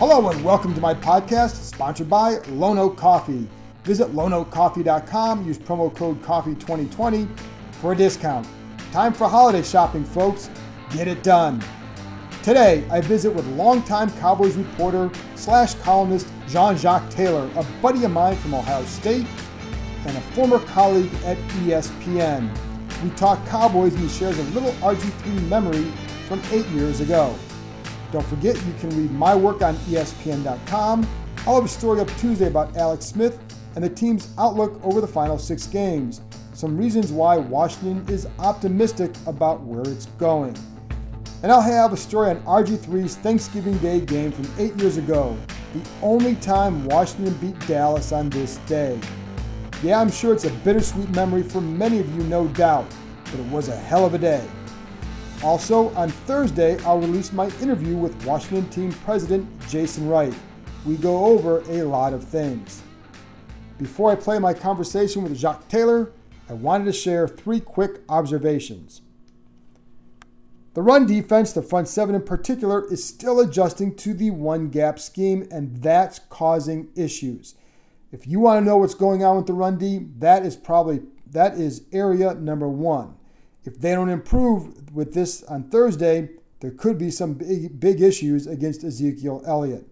Hello and welcome to my podcast, sponsored by Lone Oak Coffee. Visit loneoakcoffee.com, use promo code COFFEE2020 for a discount. Time for holiday shopping, folks. Get it done. Today, I visit with longtime Cowboys reporter slash columnist Jean-Jacques Taylor, a buddy of mine from Ohio State and a former colleague at ESPN. We talk Cowboys and he shares a little RG3 memory from eight years ago. Don't forget, you can read my work on ESPN.com. I'll have a story up Tuesday about Alex Smith and the team's outlook over the final six games. Some reasons why Washington is optimistic about where it's going. And I'll have a story on RG3's Thanksgiving Day game from eight years ago, the only time Washington beat Dallas on this day. Yeah, I'm sure it's a bittersweet memory for many of you, no doubt, but it was a hell of a day. Also, on Thursday, I'll release my interview with Washington team president Jason Wright. We go over a lot of things. Before I play my conversation with Jacques Taylor, I wanted to share three quick observations. The run defense, the front seven in particular, is still adjusting to the one gap scheme, and that's causing issues. If you want to know what's going on with the run D, that is probably that is area number one. If they don't improve with this on Thursday, there could be some big, big issues against Ezekiel Elliott.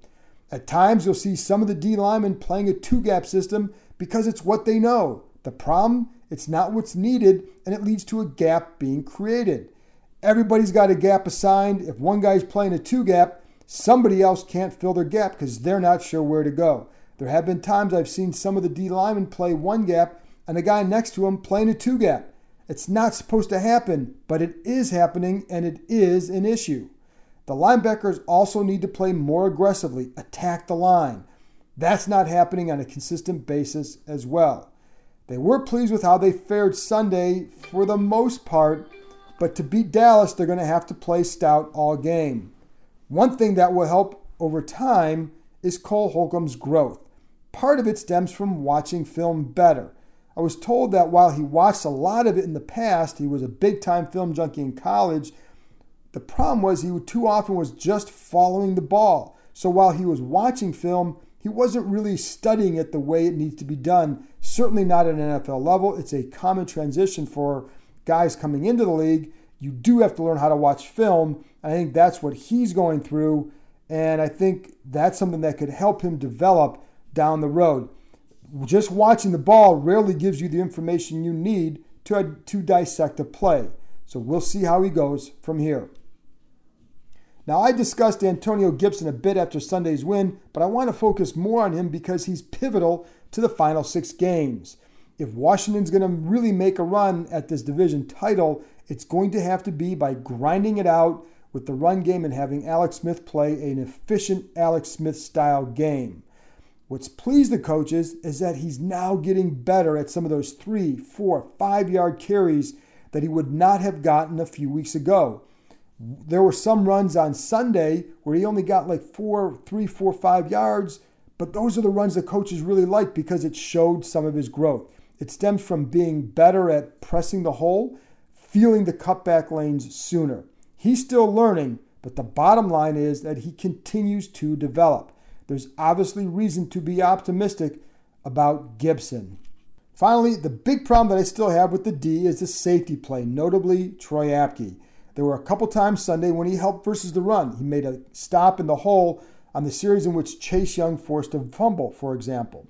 At times, you'll see some of the D linemen playing a two gap system because it's what they know. The problem, it's not what's needed, and it leads to a gap being created. Everybody's got a gap assigned. If one guy's playing a two gap, somebody else can't fill their gap because they're not sure where to go. There have been times I've seen some of the D linemen play one gap and a guy next to him playing a two gap. It's not supposed to happen, but it is happening and it is an issue. The linebackers also need to play more aggressively, attack the line. That's not happening on a consistent basis as well. They were pleased with how they fared Sunday for the most part, but to beat Dallas, they're going to have to play stout all game. One thing that will help over time is Cole Holcomb's growth. Part of it stems from watching film better. I was told that while he watched a lot of it in the past, he was a big time film junkie in college. The problem was he too often was just following the ball. So while he was watching film, he wasn't really studying it the way it needs to be done. Certainly not at an NFL level. It's a common transition for guys coming into the league. You do have to learn how to watch film. I think that's what he's going through. And I think that's something that could help him develop down the road. Just watching the ball rarely gives you the information you need to, to dissect a play. So we'll see how he goes from here. Now, I discussed Antonio Gibson a bit after Sunday's win, but I want to focus more on him because he's pivotal to the final six games. If Washington's going to really make a run at this division title, it's going to have to be by grinding it out with the run game and having Alex Smith play an efficient Alex Smith style game. What's pleased the coaches is that he's now getting better at some of those three, four, five yard carries that he would not have gotten a few weeks ago. There were some runs on Sunday where he only got like four, three, four, five yards, but those are the runs the coaches really like because it showed some of his growth. It stems from being better at pressing the hole, feeling the cutback lanes sooner. He's still learning, but the bottom line is that he continues to develop. There's obviously reason to be optimistic about Gibson. Finally, the big problem that I still have with the D is the safety play, notably Troy Apke. There were a couple times Sunday when he helped versus the run. He made a stop in the hole on the series in which Chase Young forced a fumble, for example.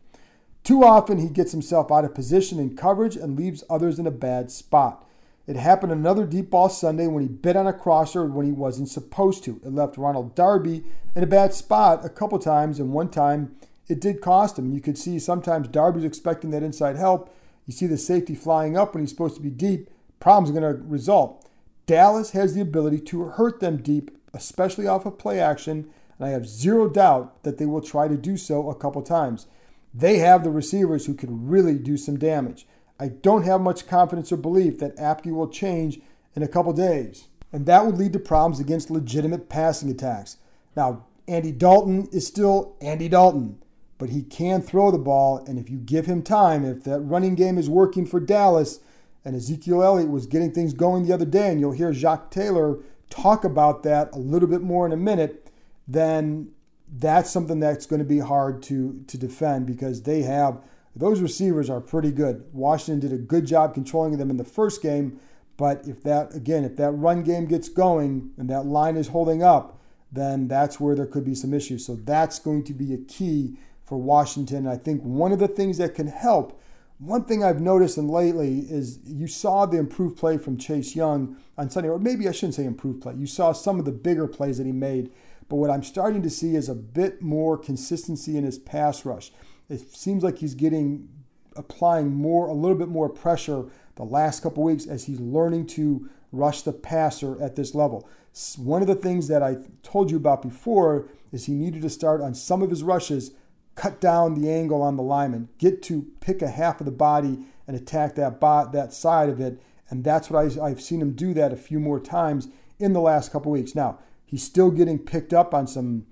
Too often he gets himself out of position in coverage and leaves others in a bad spot. It happened another deep ball Sunday when he bit on a crosser when he wasn't supposed to. It left Ronald Darby in a bad spot a couple times, and one time it did cost him. You could see sometimes Darby's expecting that inside help. You see the safety flying up when he's supposed to be deep. Problems are going to result. Dallas has the ability to hurt them deep, especially off of play action, and I have zero doubt that they will try to do so a couple times. They have the receivers who can really do some damage. I don't have much confidence or belief that Apke will change in a couple days, and that would lead to problems against legitimate passing attacks. Now, Andy Dalton is still Andy Dalton, but he can throw the ball, and if you give him time, if that running game is working for Dallas, and Ezekiel Elliott was getting things going the other day, and you'll hear Jacques Taylor talk about that a little bit more in a minute, then that's something that's going to be hard to, to defend because they have those receivers are pretty good. Washington did a good job controlling them in the first game, but if that again, if that run game gets going and that line is holding up, then that's where there could be some issues. So that's going to be a key for Washington. I think one of the things that can help, one thing I've noticed and lately is you saw the improved play from Chase Young on Sunday, or maybe I shouldn't say improved play. You saw some of the bigger plays that he made, but what I'm starting to see is a bit more consistency in his pass rush. It seems like he's getting applying more, a little bit more pressure the last couple weeks as he's learning to rush the passer at this level. One of the things that I told you about before is he needed to start on some of his rushes, cut down the angle on the lineman, get to pick a half of the body and attack that bot, that side of it. And that's what I, I've seen him do that a few more times in the last couple weeks. Now, he's still getting picked up on some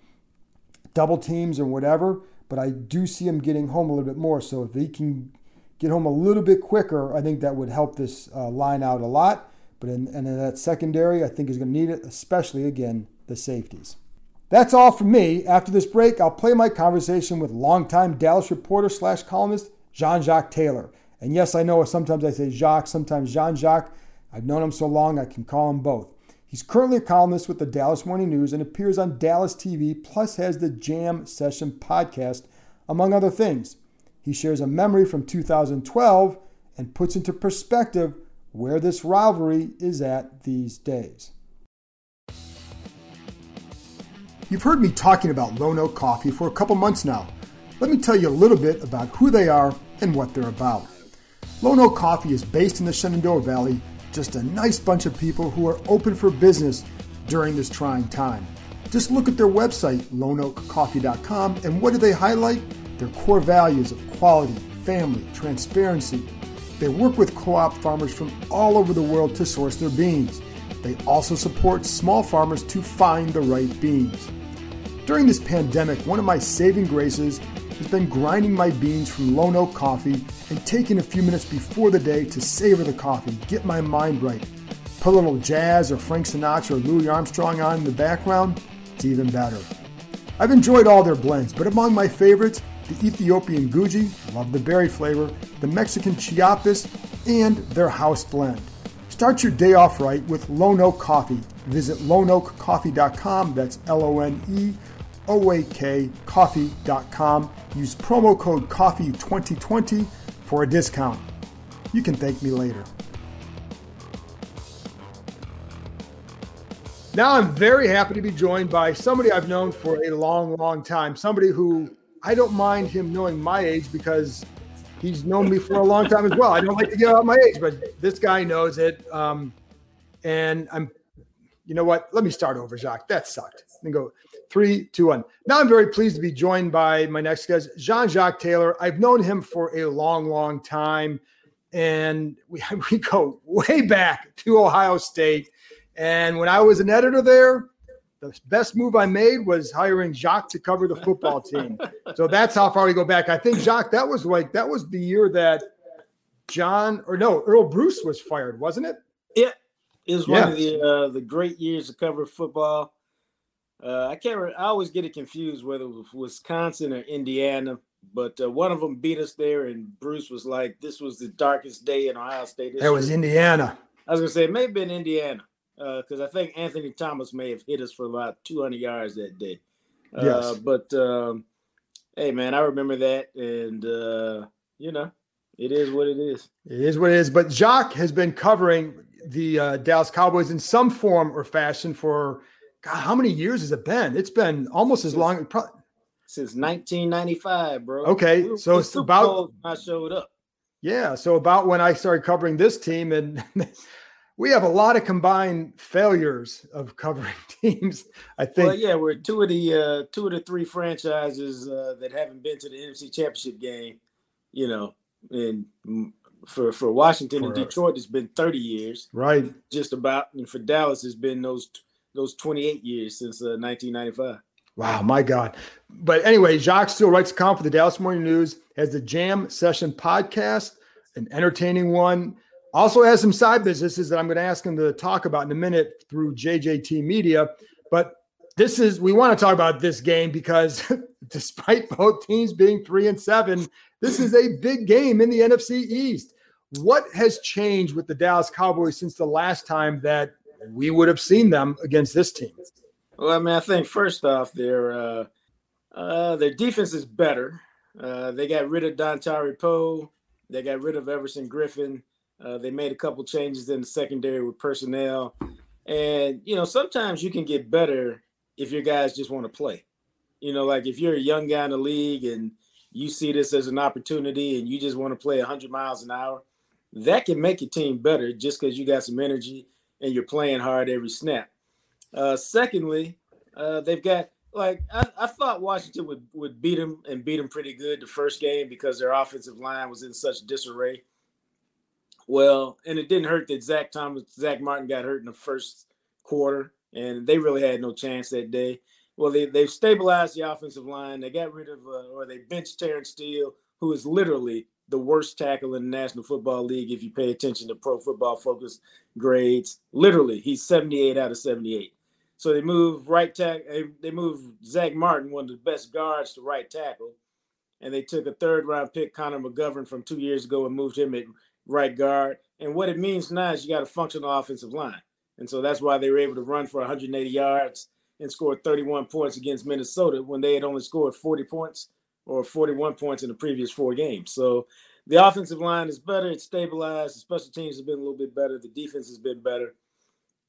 double teams or whatever, but I do see him getting home a little bit more. So if he can get home a little bit quicker, I think that would help this uh, line out a lot. But in, and in that secondary, I think is going to need it, especially again the safeties. That's all from me. After this break, I'll play my conversation with longtime Dallas reporter slash columnist Jean Jacques Taylor. And yes, I know sometimes I say Jacques, sometimes Jean Jacques. I've known him so long I can call him both. He's currently a columnist with the Dallas Morning News and appears on Dallas TV, plus has the Jam Session podcast, among other things. He shares a memory from 2012 and puts into perspective where this rivalry is at these days. You've heard me talking about Lone Oak Coffee for a couple months now. Let me tell you a little bit about who they are and what they're about. Lone Oak Coffee is based in the Shenandoah Valley just a nice bunch of people who are open for business during this trying time. Just look at their website, loneoakcoffee.com, and what do they highlight? Their core values of quality, family, transparency. They work with co op farmers from all over the world to source their beans. They also support small farmers to find the right beans. During this pandemic, one of my saving graces has been grinding my beans from Lone Oak Coffee and taking a few minutes before the day to savor the coffee, get my mind right. Put a little jazz or Frank Sinatra or Louis Armstrong on in the background, it's even better. I've enjoyed all their blends, but among my favorites, the Ethiopian Guji, love the berry flavor, the Mexican Chiapas, and their house blend. Start your day off right with Lone Oak Coffee. Visit loneoakcoffee.com, that's L O N E oakcoffee.com. Use promo code COFFEE2020 for a discount. You can thank me later. Now I'm very happy to be joined by somebody I've known for a long, long time. Somebody who I don't mind him knowing my age because he's known me for a long time as well. I don't like to give out my age, but this guy knows it. Um, and I'm, you know what? Let me start over, Jacques. That sucked. And go three, two, one. Now I'm very pleased to be joined by my next guest, Jean Jacques Taylor. I've known him for a long, long time. And we, we go way back to Ohio State. And when I was an editor there, the best move I made was hiring Jacques to cover the football team. so that's how far we go back. I think Jacques, that was like that was the year that John or no Earl Bruce was fired, wasn't it? Yeah, it was one of the uh, the great years to cover football. Uh, I can't. Re- I always get it confused whether it was Wisconsin or Indiana, but uh, one of them beat us there, and Bruce was like, "This was the darkest day in Ohio State." It was Indiana. I was gonna say it may have been Indiana because uh, I think Anthony Thompson may have hit us for about 200 yards that day. Uh, yes. But um, hey, man, I remember that, and uh, you know, It is what it is. It is what it is. But Jacques has been covering the uh, Dallas Cowboys in some form or fashion for God, how many years has it been? It's been almost as long. Since 1995, bro. Okay, We were- so it's about- I showed up. yeah. So about when I started covering this team, and we have a lot of combined failures of covering teams. I think. Well, yeah, we're two of the uh, two of the three franchises uh, that haven't been to the NFC Championship game. You know, and for for Washington and Detroit, it's been 30 years, Right. just about. And for Dallas, it's been those those 28 years since uh, 1995. Wow, my God. But anyway, Jacques still writes a column for the Dallas Morning News, has the Jam Session podcast, an entertaining one. Also has some side businesses that I'm going to ask him to talk about in a minute through JJT Media. But this is we want to talk about this game because despite both teams being three and seven, this is a big game in the NFC East. What has changed with the Dallas Cowboys since the last time that we would have seen them against this team? Well, I mean, I think first off, their uh, uh, their defense is better. Uh, they got rid of Dontari Poe. They got rid of Everson Griffen. Uh, they made a couple changes in the secondary with personnel, and you know sometimes you can get better if your guys just want to play. You know, like if you're a young guy in the league and you see this as an opportunity and you just want to play 100 miles an hour, that can make your team better just because you got some energy and you're playing hard every snap. Uh, secondly, uh, they've got like I, I thought Washington would would beat them and beat them pretty good the first game because their offensive line was in such disarray. Well, and it didn't hurt that Zach Thomas, Zach Martin got hurt in the first quarter, and they really had no chance that day. Well, they they've stabilized the offensive line. They got rid of uh, or they benched Terence Steele, who is literally the worst tackle in the National Football League if you pay attention to Pro Football Focus grades. Literally, he's 78 out of 78. So they move right tack. They, they move Zach Martin, one of the best guards, to right tackle, and they took a third round pick, Connor McGovern, from two years ago, and moved him at right guard. And what it means now is you got a functional offensive line, and so that's why they were able to run for 180 yards and score 31 points against Minnesota when they had only scored 40 points or 41 points in the previous four games. So the offensive line is better. It's stabilized. The special teams have been a little bit better. The defense has been better.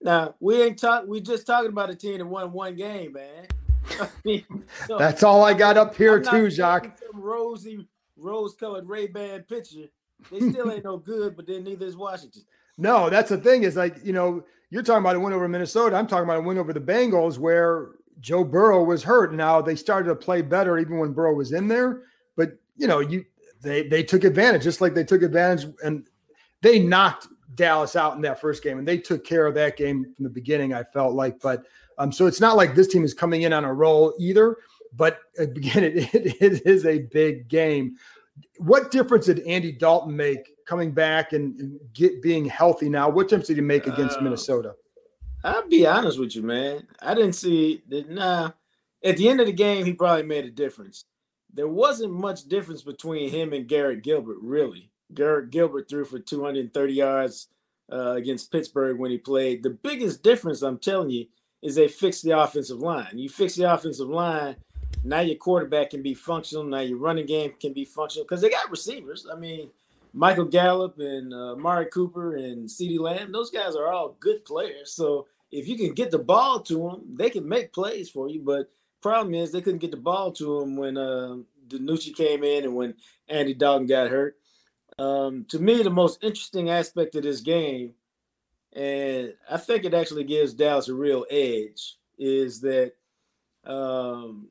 Now we ain't talk. We just talking about a team that won one game, man. I mean, so That's all I got up here too, Jacques. Some rosy, rose-colored Ray-Ban picture. They still ain't no good, but then neither is Washington. No, that's the thing is like, you know, you're talking about a win over Minnesota. I'm talking about a win over the Bengals where Joe Burrow was hurt. Now they started to play better even when Burrow was in there. But, you know, you they they took advantage, just like they took advantage and they knocked Dallas out in that first game and they took care of that game from the beginning, I felt like. But um, so it's not like this team is coming in on a roll either. But again, it, it, it is a big game. What difference did Andy Dalton make coming back and, get being healthy now? What difference did he make against Uh, Minnesota? I'll be honest with you, man. I didn't see that. Nah, at the end of the game, he probably made a difference. There wasn't much difference between him and Garrett Gilbert, really. Garrett Gilbert threw for 230 yards uh, against Pittsburgh when he played. The biggest difference, I'm telling you, is they fixed the offensive line. You fix the offensive line, now your quarterback can be functional. Now your running game can be functional because they got receivers. I mean, Michael Gallup and uh, Mari Cooper and CeeDee Lamb, those guys are all good players. So if you can get the ball to them, they can make plays for you. But problem is they couldn't get the ball to them when uh, DiNucci came in and when Andy Dalton got hurt. Um, to me, the most interesting aspect of this game, and I think it actually gives Dallas a real edge, is that um,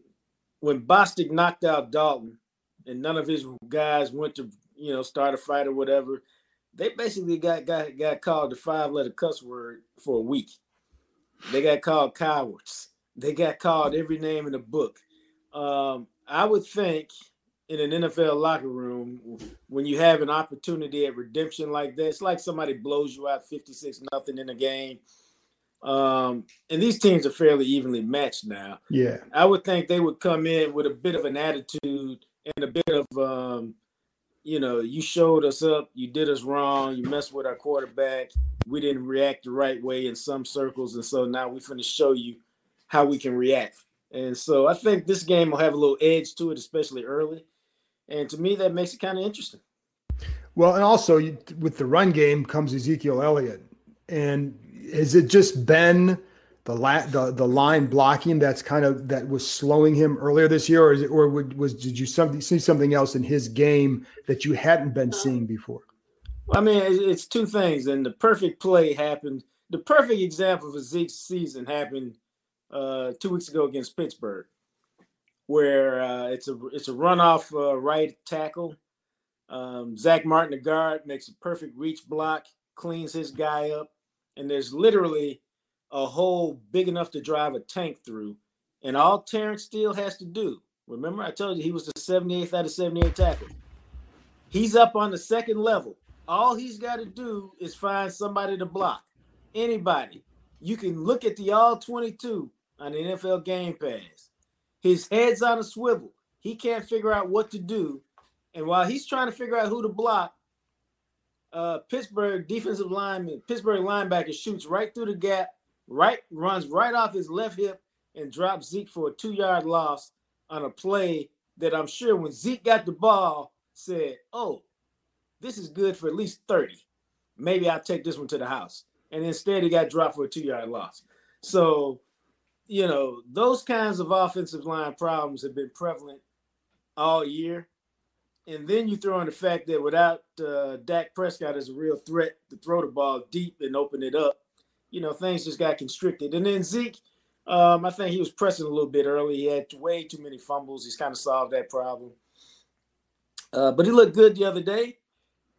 when Bostic knocked out Dalton and none of his guys went to you know start a fight or whatever, they basically got got got called the five letter cuss word for a week. They got called cowards. They got called every name in the book. Um, I would think in an NFL locker room when you have an opportunity at redemption like this, like somebody blows you out 56 nothing in a game. Um, and these teams are fairly evenly matched now. Yeah. I would think they would come in with a bit of an attitude and a bit of, um, you know, you showed us up, you did us wrong, you messed with our quarterback, we didn't react the right way in some circles, and so now we're going to show you how we can react. And so I think this game will have a little edge to it, especially early. And to me, that makes it kind of interesting. Well, and also with the run game comes Ezekiel Elliott, and has it just been the la- the the line blocking that's kind of that was slowing him earlier this year, or is it, or would, was did you something see something else in his game that you hadn't been seeing before? I mean, it's two things, and the perfect play happened. The perfect example of Zeke's season happened uh, two weeks ago against Pittsburgh, where uh, it's a it's a runoff uh, right tackle. Um, Zach Martin, the guard, makes a perfect reach block, cleans his guy up, and there's literally a hole big enough to drive a tank through. And all Terence Steele has to do, remember I told you he was the 78th out of 78 tackles. He's up on the second level. All he's got to do is find somebody to block. Anybody. You can look at the all 22 on the NFL Game Pass. His head's on a swivel. He can't figure out what to do. And while he's trying to figure out who to block, uh, Pittsburgh defensive lineman, Pittsburgh linebacker shoots right through the gap, right runs right off his left hip and drops Zeke for a two yard loss on a play that I'm sure when Zeke got the ball said, "Oh, this is good for at least 30. Maybe I'll take this one to the house." And instead, he got dropped for a two yard loss. So, you know, those kinds of offensive line problems have been prevalent all year. And then you throw in the fact that without uh, Dak Prescott as a real threat to throw the ball deep and open it up, you know, things just got constricted. And then Zeke, um, I think he was pressing a little bit early. He had way too many fumbles. He's kind of solved that problem. Uh, but he looked good the other day.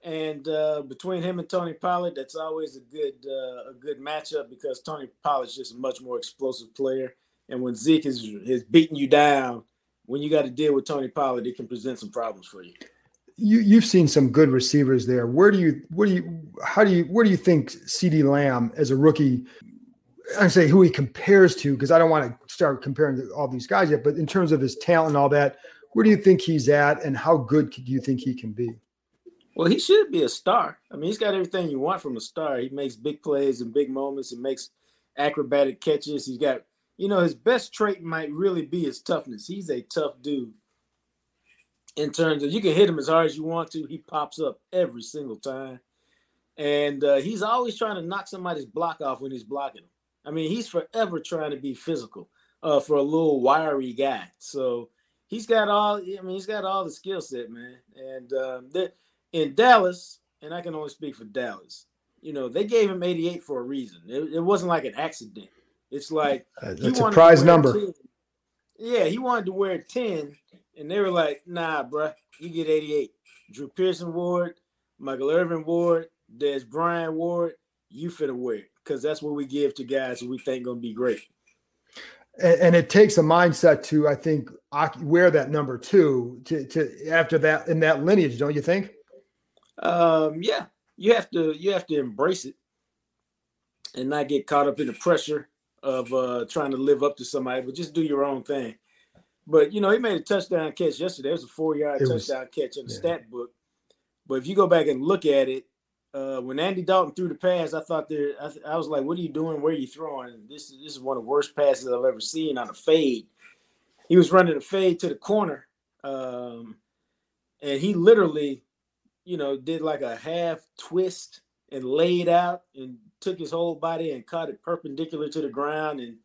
And uh, between him and Tony Pollard, that's always a good uh, a good matchup because Tony Pollard's just a much more explosive player. And when Zeke is is beating you down, when you got to deal with Tony Pollard, it can present some problems for you. You you've seen some good receivers there. Where do you where do you how do you where do you think CeeDee Lamb as a rookie? I say who he compares to because I don't want to start comparing to all these guys yet. But in terms of his talent and all that, where do you think he's at, and how good do you think he can be? Well, he should be a star. I mean, he's got everything you want from a star. He makes big plays and big moments and makes acrobatic catches. He's got you know, his best trait might really be his toughness. He's a tough dude. In terms of you can hit him as hard as you want to, he pops up every single time, and uh, he's always trying to knock somebody's block off when he's blocking him. I mean, he's forever trying to be physical uh, for a little wiry guy. So he's got all. I mean, he's got all the skill set, man. And um, in Dallas, and I can only speak for Dallas. You know, they gave him 88 for a reason. It, it wasn't like an accident. It's like uh, that's a prize number. 10. Yeah, he wanted to wear 10, and they were like, nah, bro, you get 88. Drew Pearson Ward, Michael Irvin Ward, Dez Bryant Ward, you fit wear it because that's what we give to guys who we think gonna be great. And, and, it takes a mindset to, I think, wear that number two to, to after that in that lineage, don't you think? Um, yeah, you have to you have to embrace it and not get caught up in the pressure of uh, trying to live up to somebody, but just do your own thing. But you know, he made a touchdown catch yesterday. It was a four-yard touchdown catch in the yeah. stat book. But if you go back and look at it, uh, when Andy Dalton threw the pass, I thought there. I, I, was like, "What are you doing? Where are you throwing?" This is this is one of the worst passes I've ever seen on a fade. He was running a fade to the corner, um, and he literally, you know, did like a half twist and laid out and took his whole body and caught it perpendicular to the ground. And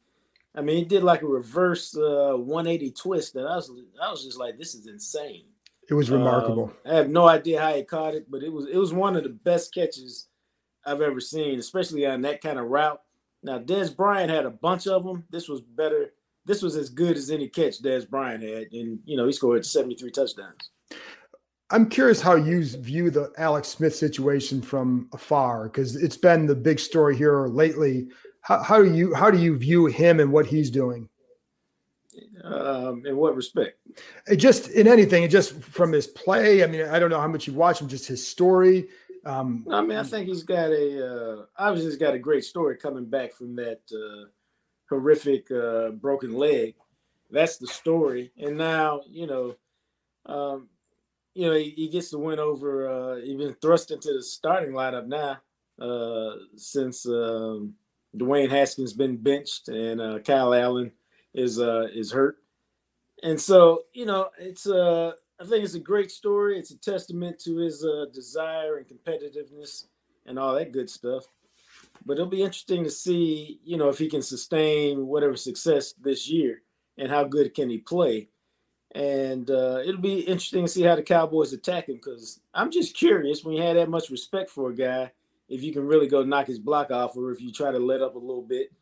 I mean, he did like a reverse uh, 180 twist. And I was, I was just like, this is insane. It was remarkable. Uh, I have no idea how he caught it, but it was, it was one of the best catches I've ever seen, especially on that kind of route. Now, Dez Bryant had a bunch of them. This was better. This was as good as any catch Dez Bryant had, and you know he scored 73 touchdowns. I'm curious how you view the Alex Smith situation from afar because it's been the big story here lately. How, how, do you how do you view him and what he's doing? Um, in what respect? It just in anything, just from his play. I mean, I don't know how much you watch him, just his story. Um, I mean, I think he's got a uh, obviously he's got a great story coming back from that uh, horrific uh, broken leg. That's the story, and now you know. Um, you know, he, he gets the win over. Uh, he's been thrust into the starting lineup now uh, since um, Dwayne Haskins been benched and uh, Kyle Allen is uh, is hurt, and so you know it's uh, I think it's a great story. It's a testament to his uh, desire and competitiveness and all that good stuff. But it'll be interesting to see, you know, if he can sustain whatever success this year and how good can he play. And uh, it'll be interesting to see how the Cowboys attack him because I'm just curious when you had that much respect for a guy, if you can really go knock his block off or if you try to let up a little bit.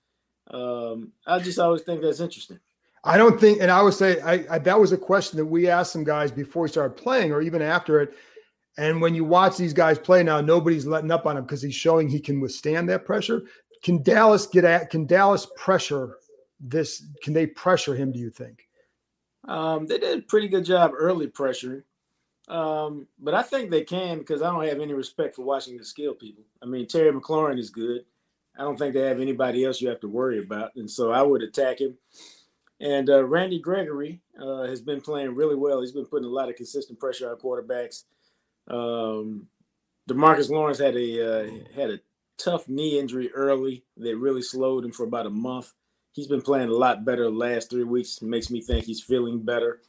Um, I just always think that's interesting. I don't think, and I would say I, I, that was a question that we asked some guys before we started playing or even after it. And when you watch these guys play now, nobody's letting up on him because he's showing he can withstand that pressure. Can Dallas get at? Can Dallas pressure this? Can they pressure him? Do you think? Um, they did a pretty good job early pressuring, um, but I think they can because I don't have any respect for Washington skill people. I mean, Terry McLaurin is good. I don't think they have anybody else you have to worry about, and so I would attack him. And uh, Randy Gregory uh, has been playing really well. He's been putting a lot of consistent pressure on quarterbacks. Um, Demarcus Lawrence had a uh, had a tough knee injury early that really slowed him for about a month. He's been playing a lot better the last three weeks. Makes me think he's feeling better.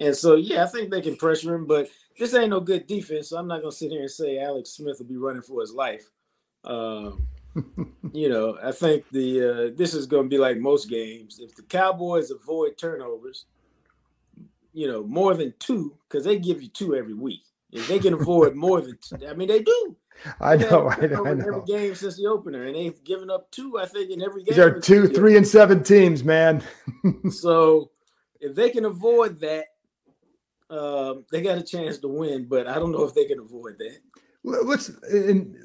And so, yeah, I think they can pressure him, but this ain't no good defense. So I'm not gonna sit here and say Alex Smith will be running for his life. Uh, you know, I think the uh, this is going to be like most games. If the Cowboys avoid turnovers, you know, more than two, because they give you two every week. If they can avoid more than, two, I mean, they do. I know, I know, I know. Every game since the opener, and they've given up two. I think in every game. These are two, three, and seven teams, man. so, if they can avoid that, um, they got a chance to win. But I don't know if they can avoid that. Let's in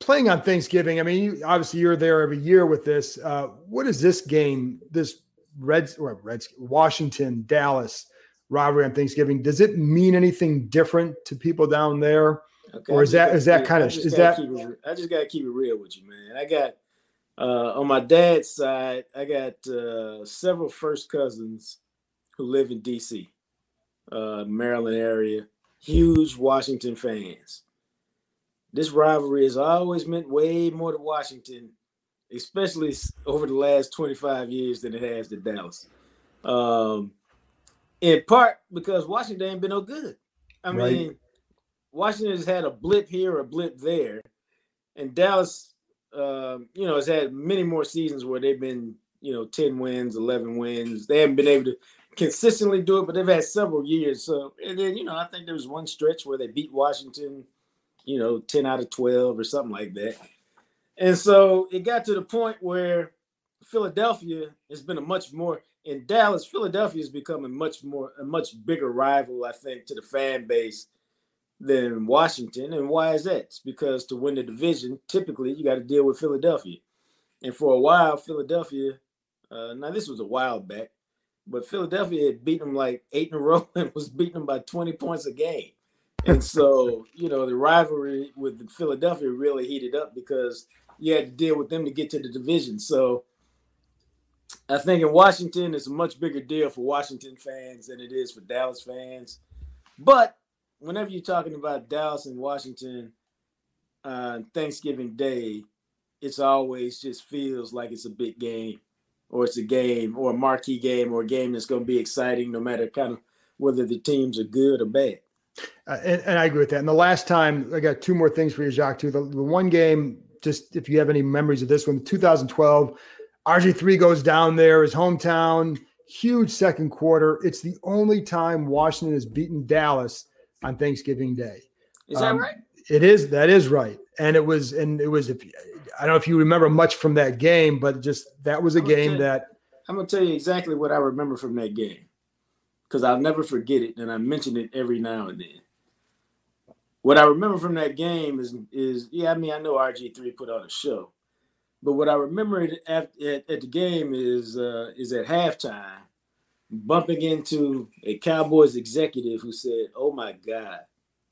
playing on Thanksgiving. I mean, you, obviously you're there every year with this. Uh, what is this game? This Reds or Reds Washington Dallas rivalry on Thanksgiving. Does it mean anything different to people down there? Okay, or is that is that kind of is that? It, I just gotta keep it real with you, man. I got uh, on my dad's side, I got uh, several first cousins who live in D.C., uh, Maryland area, huge Washington fans. This rivalry has always meant way more to Washington, especially over the last 25 years than it has to Dallas. Um, in part because Washington ain't been no good. I right. mean, Washington has had a blip here, a blip there, and Dallas, uh, you know, has had many more seasons where they've been, you know, ten wins, eleven wins. They haven't been able to consistently do it, but they've had several years. So, and then you know, I think there was one stretch where they beat Washington, you know, ten out of twelve or something like that. And so it got to the point where Philadelphia has been a much more in Dallas, Philadelphia is becoming much more a much bigger rival, I think, to the fan base than Washington. And why is that? It's because to win the division, typically you got to deal with Philadelphia. And for a while, Philadelphia, uh, now this was a while back, but Philadelphia had beaten them like eight in a row and was beating them by 20 points a game. And so, you know, the rivalry with Philadelphia really heated up because you had to deal with them to get to the division. So I think in Washington, it's a much bigger deal for Washington fans than it is for Dallas fans. But whenever you're talking about Dallas and Washington uh, Thanksgiving Day, it's always just feels like it's a big game, or it's a game, or a marquee game, or a game that's going to be exciting, no matter kind of whether the teams are good or bad. Uh, and, and, I agree with that. And the last time, I got two more things for you, Jacques. Too the, the one game, just if you have any memories of this one, 2012 RG3 goes down there, his hometown, huge second quarter. It's the only time Washington has beaten Dallas on Thanksgiving Day. Is that um, right? It is. That is right. And it was, and it was. If I don't know if you remember much from that game, but just that was a game you, that. I'm gonna tell you exactly what I remember from that game, because I'll never forget it, and I mention it every now and then. What I remember from that game is, is yeah, I mean, I know RG3 put on a show, but what I remember at, at, at the game is uh, is at halftime, bumping into a Cowboys executive who said, "Oh my God,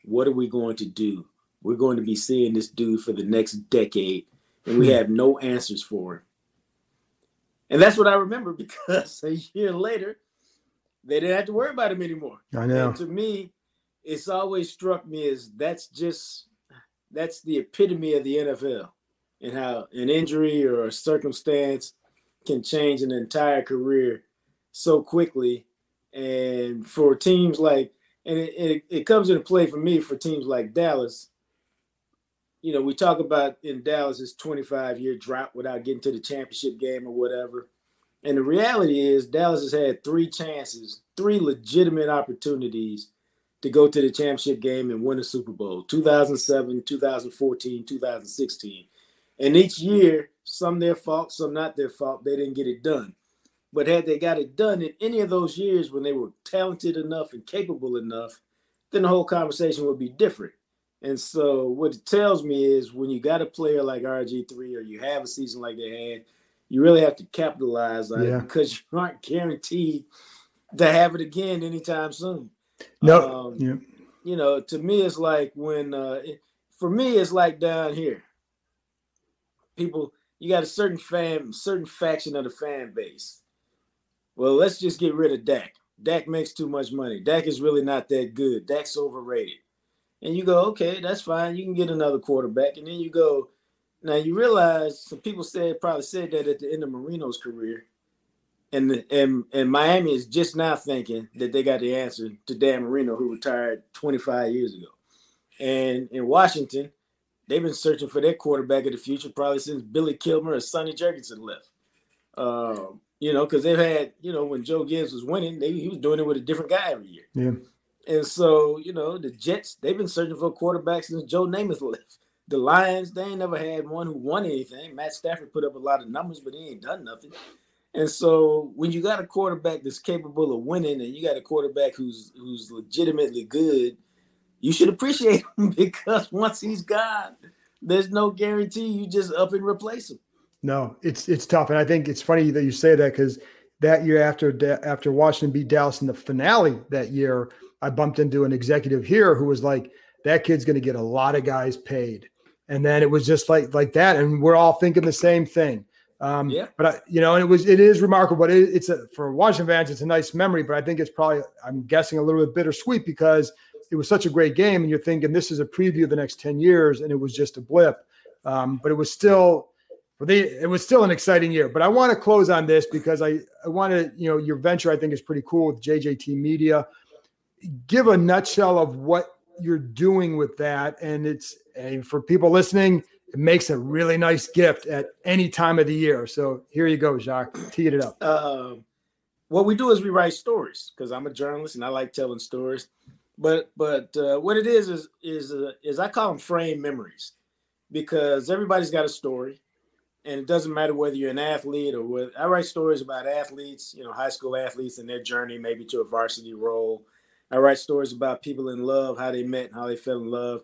what are we going to do? We're going to be seeing this dude for the next decade, and we hmm. have no answers for him." And that's what I remember because a year later, they didn't have to worry about him anymore. I know. And to me, it's always struck me as that's just that's the epitome of the NFL and how an injury or a circumstance can change an entire career so quickly. And for teams like, and it, it, it comes into play for me for teams like Dallas. You know, we talk about in Dallas this 25 year drought without getting to the championship game or whatever. And the reality is, Dallas has had three chances, three legitimate opportunities to go to the championship game and win a Super Bowl 2007, 2014, 2016. And each year, some their fault, some not their fault, they didn't get it done. But had they got it done in any of those years when they were talented enough and capable enough, then the whole conversation would be different. And so, what it tells me is when you got a player like RG3 or you have a season like they had, you really have to capitalize on yeah. it because you aren't guaranteed to have it again anytime soon. No, um, yeah. you know, to me, it's like when, uh, for me, it's like down here. People, you got a certain fan, certain faction of the fan base. Well, let's just get rid of Dak. Dak makes too much money. Dak is really not that good. Dak's overrated. And you go, okay, that's fine. You can get another quarterback. And then you go, now you realize some people said probably said that at the end of Marino's career, and and and Miami is just now thinking that they got the answer to Dan Marino, who retired 25 years ago, and in Washington, they've been searching for their quarterback of the future probably since Billy Kilmer or Sonny Jurgensen left. Um, you know, because they've had, you know, when Joe Gibbs was winning, they, he was doing it with a different guy every year. Yeah. And so, you know, the Jets, they've been searching for a quarterback since Joe Namath left the Lions, they ain't never had one who won anything. Matt Stafford put up a lot of numbers, but he ain't done nothing. And so when you got a quarterback that's capable of winning and you got a quarterback who's who's legitimately good, you should appreciate him because once he's gone, there's no guarantee you just up and replace him. No, it's it's tough, and I think it's funny that you say that because that year after after Washington beat Dallas in the finale that year, I bumped into an executive here who was like, "That kid's going to get a lot of guys paid." and then it was just like like that, and we're all thinking the same thing. Um, yeah. But I, you know, and it was it is remarkable. But it, it's a for Washington fans, it's a nice memory. But I think it's probably I'm guessing a little bit bittersweet because it was such a great game, and you're thinking this is a preview of the next ten years, and it was just a blip. Um, but it was still for the it was still an exciting year. But I want to close on this because I I want to you know your venture I think is pretty cool with JJT Media. Give a nutshell of what you're doing with that, and it's and for people listening, it makes a really nice gift at any time of the year. So here you go, Jacques. Tee it up. Uh, what we do is we write stories because I'm a journalist and I like telling stories. But but uh, what it is is is uh, is I call them frame memories because everybody's got a story, and it doesn't matter whether you're an athlete or what. I write stories about athletes, you know, high school athletes and their journey maybe to a varsity role. I write stories about people in love, how they met, how they fell in love.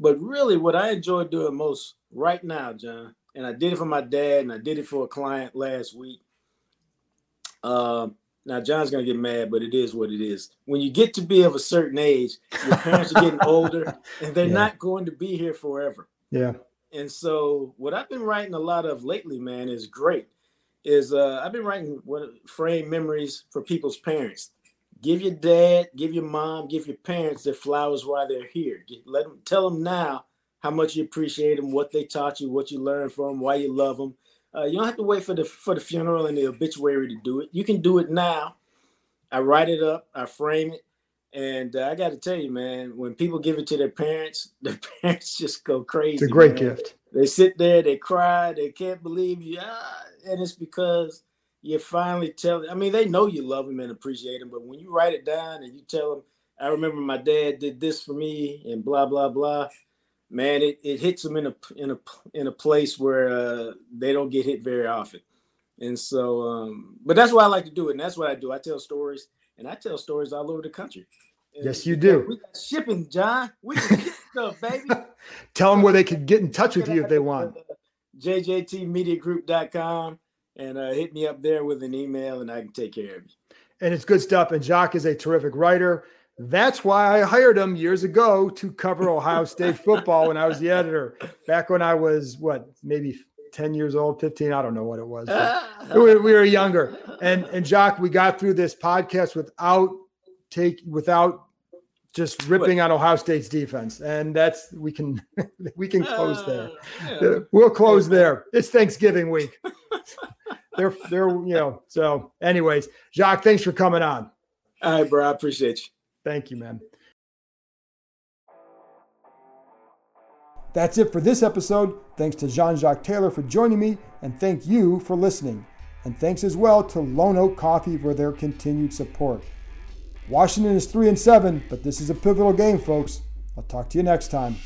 But really, what I enjoy doing most right now, John, and I did it for my dad, and I did it for a client last week. Um, now John's gonna get mad, but it is what it is. When you get to be of a certain age, your parents are getting older, and they're yeah. not going to be here forever. Yeah. And so, what I've been writing a lot of lately, man, is great. Is uh, I've been writing what frame memories for people's parents give your dad, give your mom, give your parents their flowers while they're here. Get, let them tell them now how much you appreciate them, what they taught you, what you learned from them, why you love them. Uh, you don't have to wait for the for the funeral and the obituary to do it. You can do it now. I write it up, I frame it, and uh, I got to tell you, man, when people give it to their parents, their parents just go crazy. It's a great man. gift. They sit there, they cry, they can't believe you, ah, and it's because you finally tell I mean, they know you love them and appreciate them, but when you write it down and you tell them, I remember my dad did this for me and blah blah blah, man, it, it hits them in a in a in a place where uh, they don't get hit very often. And so, um, but that's why I like to do it, and that's what I do. I tell stories, and I tell stories all over the country. Yes, you do. We got shipping, John. We can get stuff, baby. tell them where they can get in touch with you if they want. JJTmediagroup.com and uh, hit me up there with an email and I can take care of you. And it's good stuff. And Jacques is a terrific writer. That's why I hired him years ago to cover Ohio State football when I was the editor. Back when I was what, maybe 10 years old, 15, I don't know what it was. we, we were younger. And and Jacques, we got through this podcast without take without just ripping but, on Ohio State's defense, and that's we can we can uh, close uh, there. Yeah. We'll close there. It's Thanksgiving week. they're they're you know. So, anyways, Jacques, thanks for coming on. All right, bro. I appreciate you. Thank you, man. That's it for this episode. Thanks to Jean Jacques Taylor for joining me, and thank you for listening. And thanks as well to Lone Oak Coffee for their continued support. Washington is 3 and 7, but this is a pivotal game, folks. I'll talk to you next time.